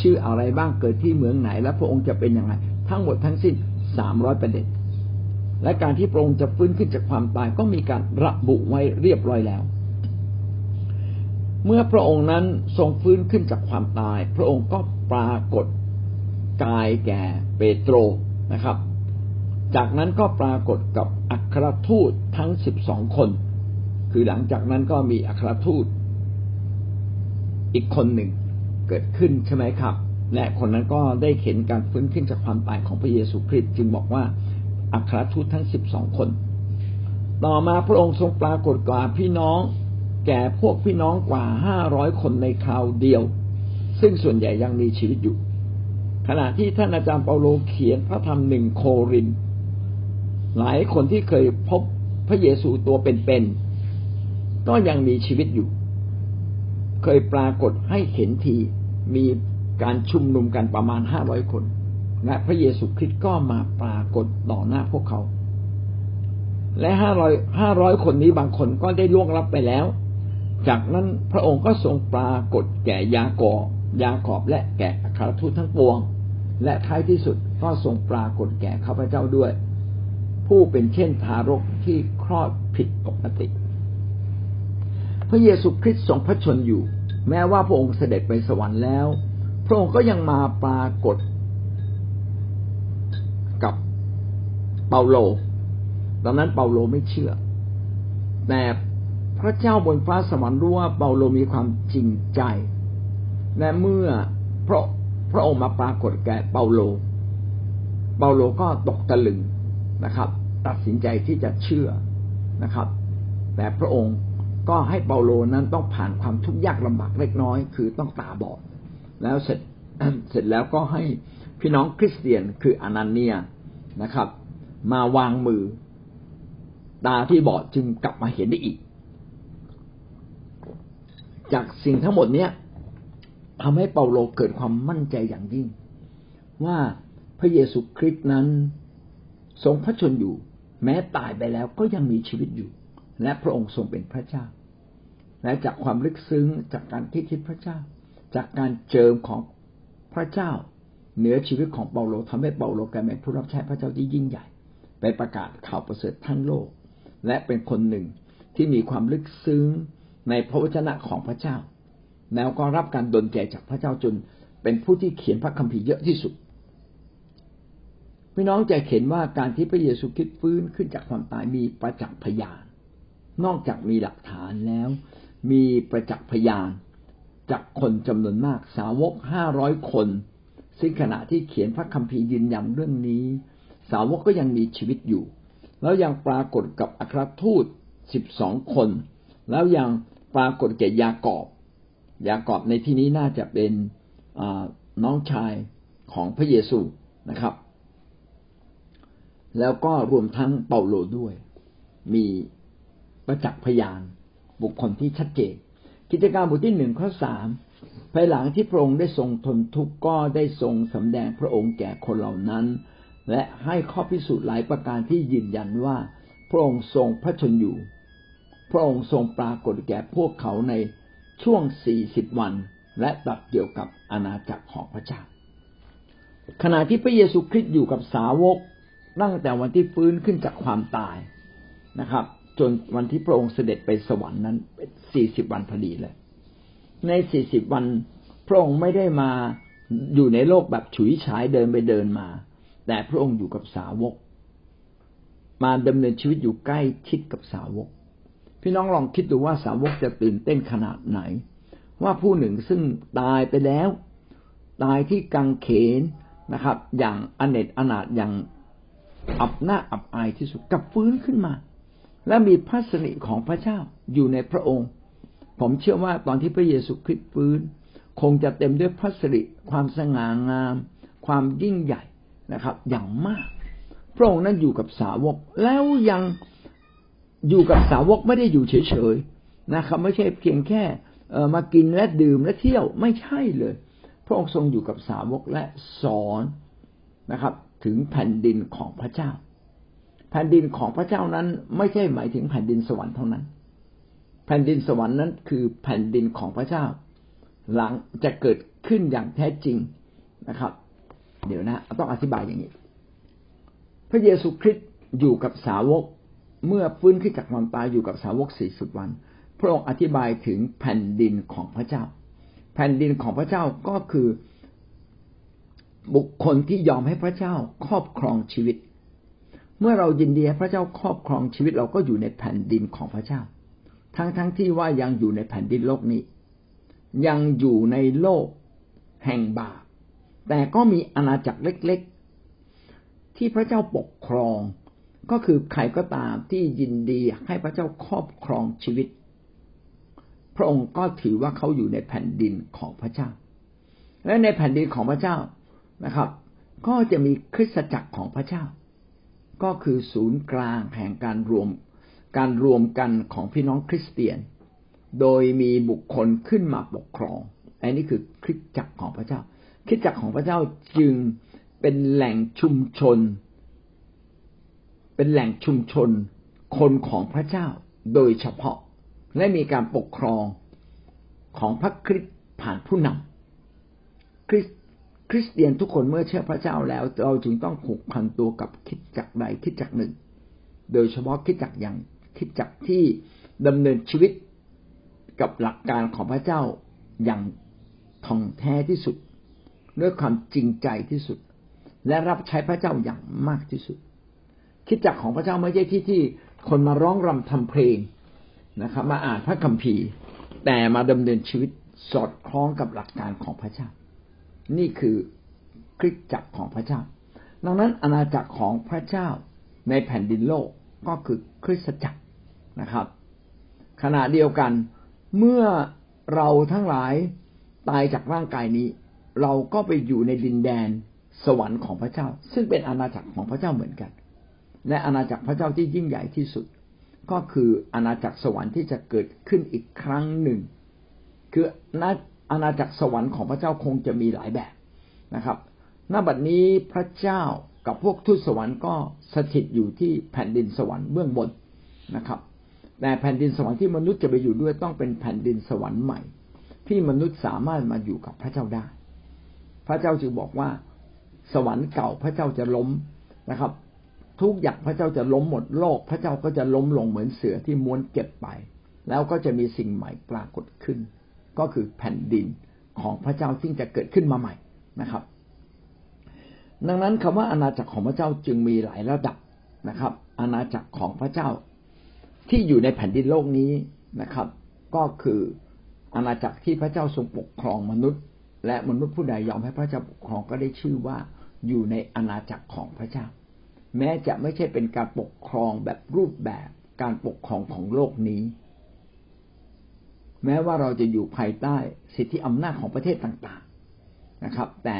ชื่ออะไรบ้างเกิดที่เมืองไหน และพระองค์จะเป็นยังไงทั้งหมดทั้งสิ้นสามร้อยประเด็น และการที่พระองค์จะฟื้นขึ้นจากความตายก็มีการระบุไว้เรียบร้อยแล้ว เมื่อพระองค์นั้นทรงฟื้นขึ้นจากความตาย พระองค์ก็ปรากฏ กายแก่เปโตรนะครับ จากนั้นก็ปรากฏกับอัครทูตทั้งสิบสองคน คือหลังจากนั้นก็มีอัครทูตอีกคนหนึ่งเกิดขึ้นใช่ไหมครับ และคนนั้นก็ได้เห็นการฟื้นขึ้นจากความตายของพระเยซูคริสต์จึงบอกว่าอัครทูตทั้งสิบสองคน ต่อมาพระองค์ทรงปรากฏกว่าพี่น้องแก่พวกพี่น้องกว่าห้าร้อยคนในคราวเดียว ซึ่งส่วนใหญ่ยังมีชีวิตอยู่ ขณะที่ท่านอาจารย์เปาโลเขียนพระธรรมหนึ่งโคริน หลายคนที่เคยพบพระเยซูตัวเป็นๆก็ยังมีชีวิตอยู่ เคยปรากฏให้เห็นทีมีการชุมนุมกันประมาณห้าร้อยคนและพระเยซูคริสต์ก็มาปรากฏต่อหน้าพวกเขา และห้าร้อยห้าร้อยคนนี้บางคนก็ได้ล่วงลับไปแล้ว จากนั้นพระองค์ก็ทรงปรากฏแก่ยากอบยาขอบและแก่อัครทูตทั้งปวง และท้ายที่สุดก็ทรงปรากฏแก่ข้าพเจ้าด้วย ผู้เป็นเช่นทารกที่คลอดผิดปกติ พระเยซูคริสต์ทรงพระชนอยู่ แม้ว่าพระองค์เสด็จไปสวรรค์แล้ว พระองค์ก็ยังมาปรากฏกับเปาโลตอนนั้นเปาโลไม่เชื่อ แต่พระเจ้าบนฟ้าสวรรค์รู้ว่าเปาโลมีความจริงใจ และเมื่อพระ พระองค์มาปรากฏแก่เปาโล เปาโลก็ตกตะลึงนะครับ ตัดสินใจที่จะเชื่อนะครับ แต่พระองค์ก็ให้เปาโลนั้นต้องผ่านความทุกข์ยากลำบากเล็กน้อย คือต้องตาบอด แล้วเสร็จเสร็จแล้วก็ให้พี่น้องคริสเตียนคืออนันเนียนะครับ มาวางมือ ตาที่บอดจึงกลับมาเห็นได้อีก จากสิ่งทั้งหมดเนี้ย ทำให้เปาโลเกิดความมั่นใจอย่างยิ่ง ว่าพระเยซูคริสต์นั้น ทรงพระชนอยู่ แม้ตายไปแล้วก็ยังมีชีวิตอยู่ และพระองค์ทรงเป็นพระเจ้า และจากความลึกซึ้งจากการคิดคิดพระเจ้า จากการเจิมของพระเจ้า เหนือชีวิตของเปาโลทำให้เปาโลกลายเป็นผู้รับใช้พระเจ้าที่ยิ่งใหญ่ ไปประกาศข่าวประเสริฐทั้งโลก และเป็นคนหนึ่งที่มีความลึกซึ้งในพระวจนะของพระเจ้า แล้วก็รับการดลใจจากพระเจ้าจนเป็นผู้ที่เขียนพระคัมภีร์เยอะที่สุดพี่น้องจะเห็นว่าการที่พระเยซูคริสต์ฟื้นขึ้นจากความตายมีประจักษ์พยาน นอกจากมีหลักฐานแล้ว มีประจักษ์พยาน จากคนจำนวนมากสาวกห้าร้อยคน ซึ่งขณะที่เขียนพระคัมภีร์ยืนยันเรื่องนี้ สาวกก็ยังมีชีวิตอยู่ แล้วยังปรากฏกับอัครทูตสิบสองคน แล้วยังปรากฏแก่ยากอบ ยากอบในที่นี้น่าจะเป็นน้องชายของพระเยซูนะครับ แล้วก็รวมทั้งเปาโลด้วย มีประจักษ์พยานบุคคลที่ชัดเจน กิจการบทที่หนึ่งข้อสามภายหลังที่พระองค์ได้ทรงทนทุกข์ก็ได้ทรงสำแดงพระองค์แก่คนเหล่านั้น และให้ข้อพิสูจน์หลายประการที่ยืนยันว่า พระองค์ทรงพระชนอยู่ พระองค์ทรงปรากฏแก่พวกเขาใน ช่วงสี่สิบวันและตัดเกี่ยวกับอาณาจักรของพระเจ้า ขณะที่พระเยซูคริสต์อยู่กับสาวกตั้งแต่วันที่ฟื้นขึ้นจากความตายนะครับ จนวันที่พระองค์เสด็จไปสวรรค์นั้นเป็นสี่สิบวันพอดีเลย ในสี่สิบวันพระองค์ไม่ได้มาอยู่ในโลกแบบฉุยฉายเดินไปเดินมา แต่พระองค์อยู่กับสาวก มาดำเนินชีวิตอยู่ใกล้ชิดกับสาวก พี่น้องลองคิดดูว่าสาวกจะตื่นเต้นขนาดไหน ว่าผู้หนึ่งซึ่งตายไปแล้ว ตายที่กังเขนนะครับ อย่างอเนตอนาถอย่างอับหน้าอับอายที่สุดกับฟื้นขึ้นมา และมีพระสนิของพระเจ้าอยู่ในพระองค์ ผมเชื่อว่าตอนที่พระเยซูคริสต์ฟื้น คงจะเต็มด้วยพระสิริความสง่างาม ความยิ่งใหญ่นะครับ อย่างมาก พระองค์นั้นอยู่กับสาวกแล้วยัง อยู่กับสาวกไม่ได้อยู่เฉยๆนะครับไม่ใช่เพียงแค่มากินและดื่มและเที่ยวไม่ใช่เลย พระองค์ทรงอยู่กับสาวกและสอนนะครับ ถึงแผ่นดินของพระเจ้า แผ่นดินของพระเจ้านั้นไม่ใช่หมายถึงแผ่นดินสวรรค์เท่านั้น แผ่นดินสวรรค์นั้นคือแผ่นดินของพระเจ้า หลังจะเกิดขึ้นอย่างแท้จริงนะครับ เดี๋ยวนะ ต้องอธิบายอย่างนี้ พระเยซูคริสต์อยู่กับสาวก เมื่อฟื้นขึ้นจากความตายอยู่กับสาวกสี่สิบวัน พระองค์อธิบายถึงแผ่นดินของพระเจ้า แผ่นดินของพระเจ้าก็คือบุคคลที่ยอมให้พระเจ้าครอบครองชีวิต เมื่อเรายินดีให้พระเจ้าครอบครองชีวิตเราก็อยู่ในแผ่นดินของพระเจ้า ทั้งทั้งที่ว่ายังอยู่ในแผ่นดินโลกนี้ ยังอยู่ในโลกแห่งบาปแต่ก็มีอาณาจักรเล็ก ๆ ที่พระเจ้าปกครอง ก็คือใครก็ตามที่ยินดีให้พระเจ้าครอบครองชีวิต พระองค์ก็ถือว่าเขาอยู่ในแผ่นดินของพระเจ้า และในแผ่นดินของพระเจ้านะครับ ก็จะมีคริสตจักรของพระเจ้า ก็คือศูนย์กลางแห่งการรวมการรวมกันของพี่น้องคริสเตียน โดยมีบุคคลขึ้นมาปกครอง อันนี้คือคริสตจักรของพระเจ้า คริสตจักรของพระเจ้าจึงเป็นแหล่งชุมชน เป็นแหล่งชุมชนคนของพระเจ้าโดยเฉพาะ และมีการปกครองของพระคริสต์ผ่านผู้นำคริสคริสเตียนทุกคนเมื่อเชื่อพระเจ้าแล้ว เราจึงต้องผูกพันตัวกับคิดจักใดคิดจักหนึ่ง โดยเฉพาะคิดจักอย่างคิดจักที่ดำเนินชีวิตกับหลักการของพระเจ้าอย่างท่องแท้ที่สุด ด้วยความจริงใจที่สุด และรับใช้พระเจ้าอย่างมากที่สุด คิดจักของพระเจ้าไม่ใช่ที่ที่คนมาร้องรำทำเพลงนะครับ มาอ่านพระคัมภีร์ แต่มาดำเนินชีวิตสอดคล้องกับหลักการของพระเจ้า นี่คือคริสตจักรของพระเจ้า ดังนั้นอาณาจักรของพระเจ้าในแผ่นดินโลกก็คือคริสตจักรนะครับ ขณะเดียวกันเมื่อเราทั้งหลายตายจากร่างกายนี้ เราก็ไปอยู่ในดินแดนสวรรค์ของพระเจ้า ซึ่งเป็นอาณาจักรของพระเจ้าเหมือนกัน และอาณาจักรพระเจ้าที่ยิ่งใหญ่ที่สุด ก็คืออาณาจักรสวรรค์ที่จะเกิดขึ้นอีกครั้งหนึ่ง คืออาณาจักรสวรรค์ของพระเจ้าคงจะมีหลายแบบนะครับณบัดนี้พระเจ้ากับพวกทูตสวรรค์ก็สถิตอยู่ที่แผ่นดินสวรรค์เบื้องบนนะครับ แต่แผ่นดินสวรรค์ที่มนุษย์จะไปอยู่ด้วยต้องเป็นแผ่นดินสวรรค์ใหม่ ที่มนุษย์สามารถมาอยู่กับพระเจ้าได้ พระเจ้าจึงบอกว่าสวรรค์เก่าพระเจ้าจะล้มนะครับ ทุกอย่างพระเจ้าจะล้มหมดโลก พระเจ้าก็จะล้มลงเหมือนเสือที่ม้วนเก็บไป แล้วก็จะมีสิ่งใหม่ปรากฏขึ้น ก็คือแผ่นดินของพระเจ้าซึ่งจะเกิดขึ้นมาใหม่นะครับ ดังนั้นคำว่าอาณาจักรของพระเจ้าจึงมีหลายระดับนะครับ อาณาจักรของพระเจ้าที่อยู่ในแผ่นดินโลกนี้นะครับ ก็คืออาณาจักรที่พระเจ้าทรงปกครองมนุษย์ และมนุษย์ผู้ใดยอมให้พระเจ้าปกครองก็ได้ชื่อว่าอยู่ในอาณาจักรของพระเจ้า แม้จะไม่ใช่เป็นการปกครองแบบรูปแบบการปกครองของโลกนี้ แม้ว่าเราจะอยู่ภายใต้สิทธิอำนาจของประเทศต่างๆนะครับ แต่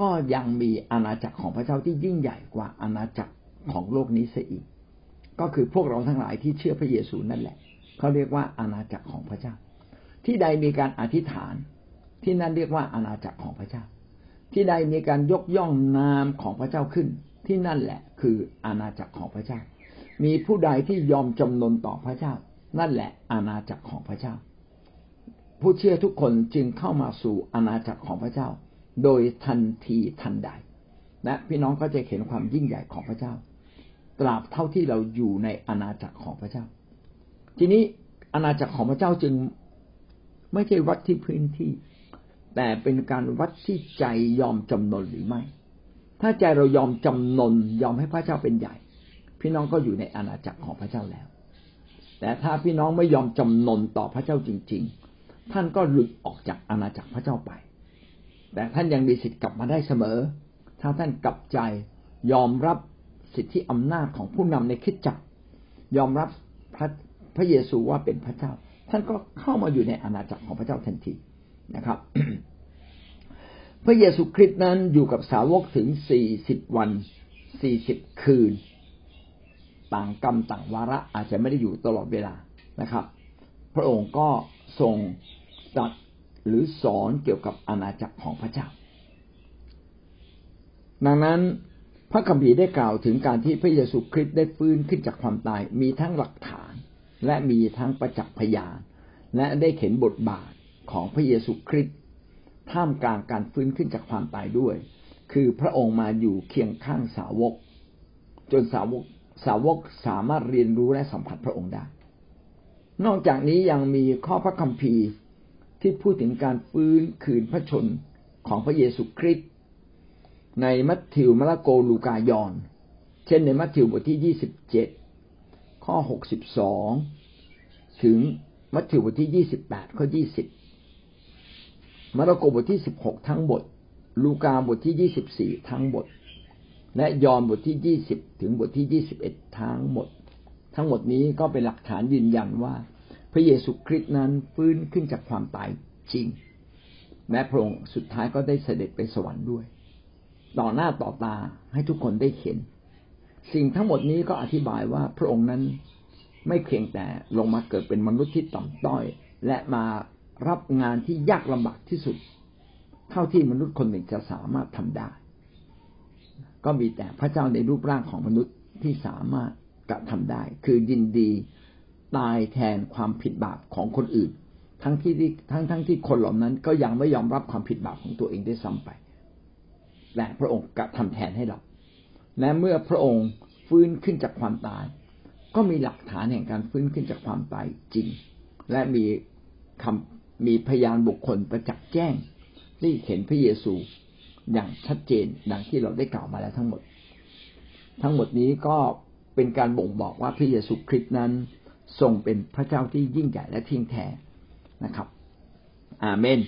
ก็ยังมีอาณาจักรของพระเจ้าที่ยิ่งใหญ่กว่าอาณาจักรของโลกนี้เสียอีก ก็คือพวกเราทั้งหลายที่เชื่อพระเยซูนั่นแหละเขาเรียกว่าอาณาจักรของพระเจ้า ที่ใดมีการอธิษฐาน ที่นั่นเรียกว่าอาณาจักรของพระเจ้า ที่ใดมีการยกย่องนามของพระเจ้าขึ้น ที่นั่นแหละคืออาณาจักรของพระเจ้า มีผู้ใดที่ยอมจำนนต่อพระเจ้า นั่นแหละอาณาจักรของพระเจ้า ผู้เชื่อทุกคนจึงเข้ามาสู่อาณาจักรของพระเจ้า โดยทันทีทันใด และพี่น้องก็จะเห็นความยิ่งใหญ่ของพระเจ้า ตราบเท่าที่เราอยู่ในอาณาจักรของพระเจ้า ทีนี้อาณาจักรของพระเจ้าจึงไม่ใช่วัดที่พื้นที่ แต่เป็นการวัดที่ใจยอมจำนนหรือไม่ ถ้าใจเรายอมจำนนยอมให้พระเจ้าเป็นใหญ่ พี่น้องก็อยู่ในอาณาจักรของพระเจ้าแล้ว แต่ถ้าพี่น้องไม่ยอมจำนนต่อพระเจ้าจริง ๆ ท่านก็หลุดออกจากอาณาจักรพระเจ้าไป แต่ท่านยังมีสิทธิ์กลับมาได้เสมอ ถ้าท่านกลับใจยอมรับสิทธิอำนาจของผู้นำในคิดจักร ยอมรับพระพระเยซูว่าเป็นพระเจ้า ท่านก็เข้ามาอยู่ในอาณาจักรของพระเจ้าทันทีนะครับ พระเยซูคริสต์นั้นอยู่กับสาวกถึงสี่สิบวันสี่สิบคืน ต่างกรรมต่างวาระอาจจะไม่ได้อยู่ตลอดเวลานะครับ พระองค์ก็ทรงตรัสหรือสอนเกี่ยวกับอาณาจักรของพระเจ้า ดังนั้นพระคัมภีร์ได้กล่าวถึงการที่พระเยซูคริสต์ได้ฟื้นขึ้นจากความตาย มีทั้งหลักฐาน และมีทั้งประจักษ์พยาน และได้เห็นบทบาทของพระเยซูคริสต์ ท่ามกลางการฟื้นขึ้นจากความตายด้วย คือพระองค์มาอยู่เคียงข้างสาวก จนสาวกสาวกสามารถเรียนรู้และสัมผัสพระองค์ได้ นอกจากนี้ยังมีข้อพระคัมภีร์ที่พูดถึงการฟื้นคืนพระชนของพระเยซูคริสต์ในมัทธิวมาระโกลูกายอน เช่นในมัทธิวบทที่ยี่สิบเจ็ดข้อหกสิบสองถึงมัทธิวบทที่ยี่สิบแปดข้อยี่สิบ มาระโกบทที่สิบหกทั้งบท ลูกาบทที่ยี่สิบสี่ทั้งบท และยอห์นบทที่ยี่สิบถึงบทที่ยี่สิบเอ็ดทั้งหมด ทั้งหมดนี้ก็เป็นหลักฐานยืนยันว่า พระเยซูคริสต์นั้นฟื้นขึ้นจากความตายจริงแม้พระองค์สุดท้ายก็ได้เสด็จไปสวรรค์ด้วย ต่อหน้าต่อตาให้ทุกคนได้เห็น สิ่งทั้งหมดนี้ก็อธิบายว่าพระองค์นั้นไม่เพียงแต่ลงมาเกิดเป็นมนุษย์ที่ต่ำต้อย และมา รับงานที่ยากลำบากที่สุด เท่าที่มนุษย์คนหนึ่งจะสามารถทำได้ ก็มีแต่พระเจ้าในรูปร่างของมนุษย์ที่สามารถกระทำได้ คือยินดีตายแทนความผิดบาปของคนอื่น ทั้งที่ทั้งทั้งที่คนเหล่านั้น ก็ยังไม่ยอมรับความผิดบาปของตัวเองได้ซ้ำไปแต่พระองค์กระทำแทนให้เรา และเมื่อพระองค์ฟื้นขึ้นจากความตาย ก็มีหลักฐานแห่งการฟื้นขึ้นจากความตายจริง และมีคำ มีพยานบุคคลประจักษ์แจ้งที่เห็นพระเยซูอย่างชัดเจนดังที่เราได้กล่าวมาแล้วทั้งหมด ทั้งหมดนี้ก็เป็นการบ่งบอกว่าพระเยซูคริสต์นั้น ทรงเป็นพระเจ้าที่ยิ่งใหญ่และทิ้งแท้นะครับ อาเมน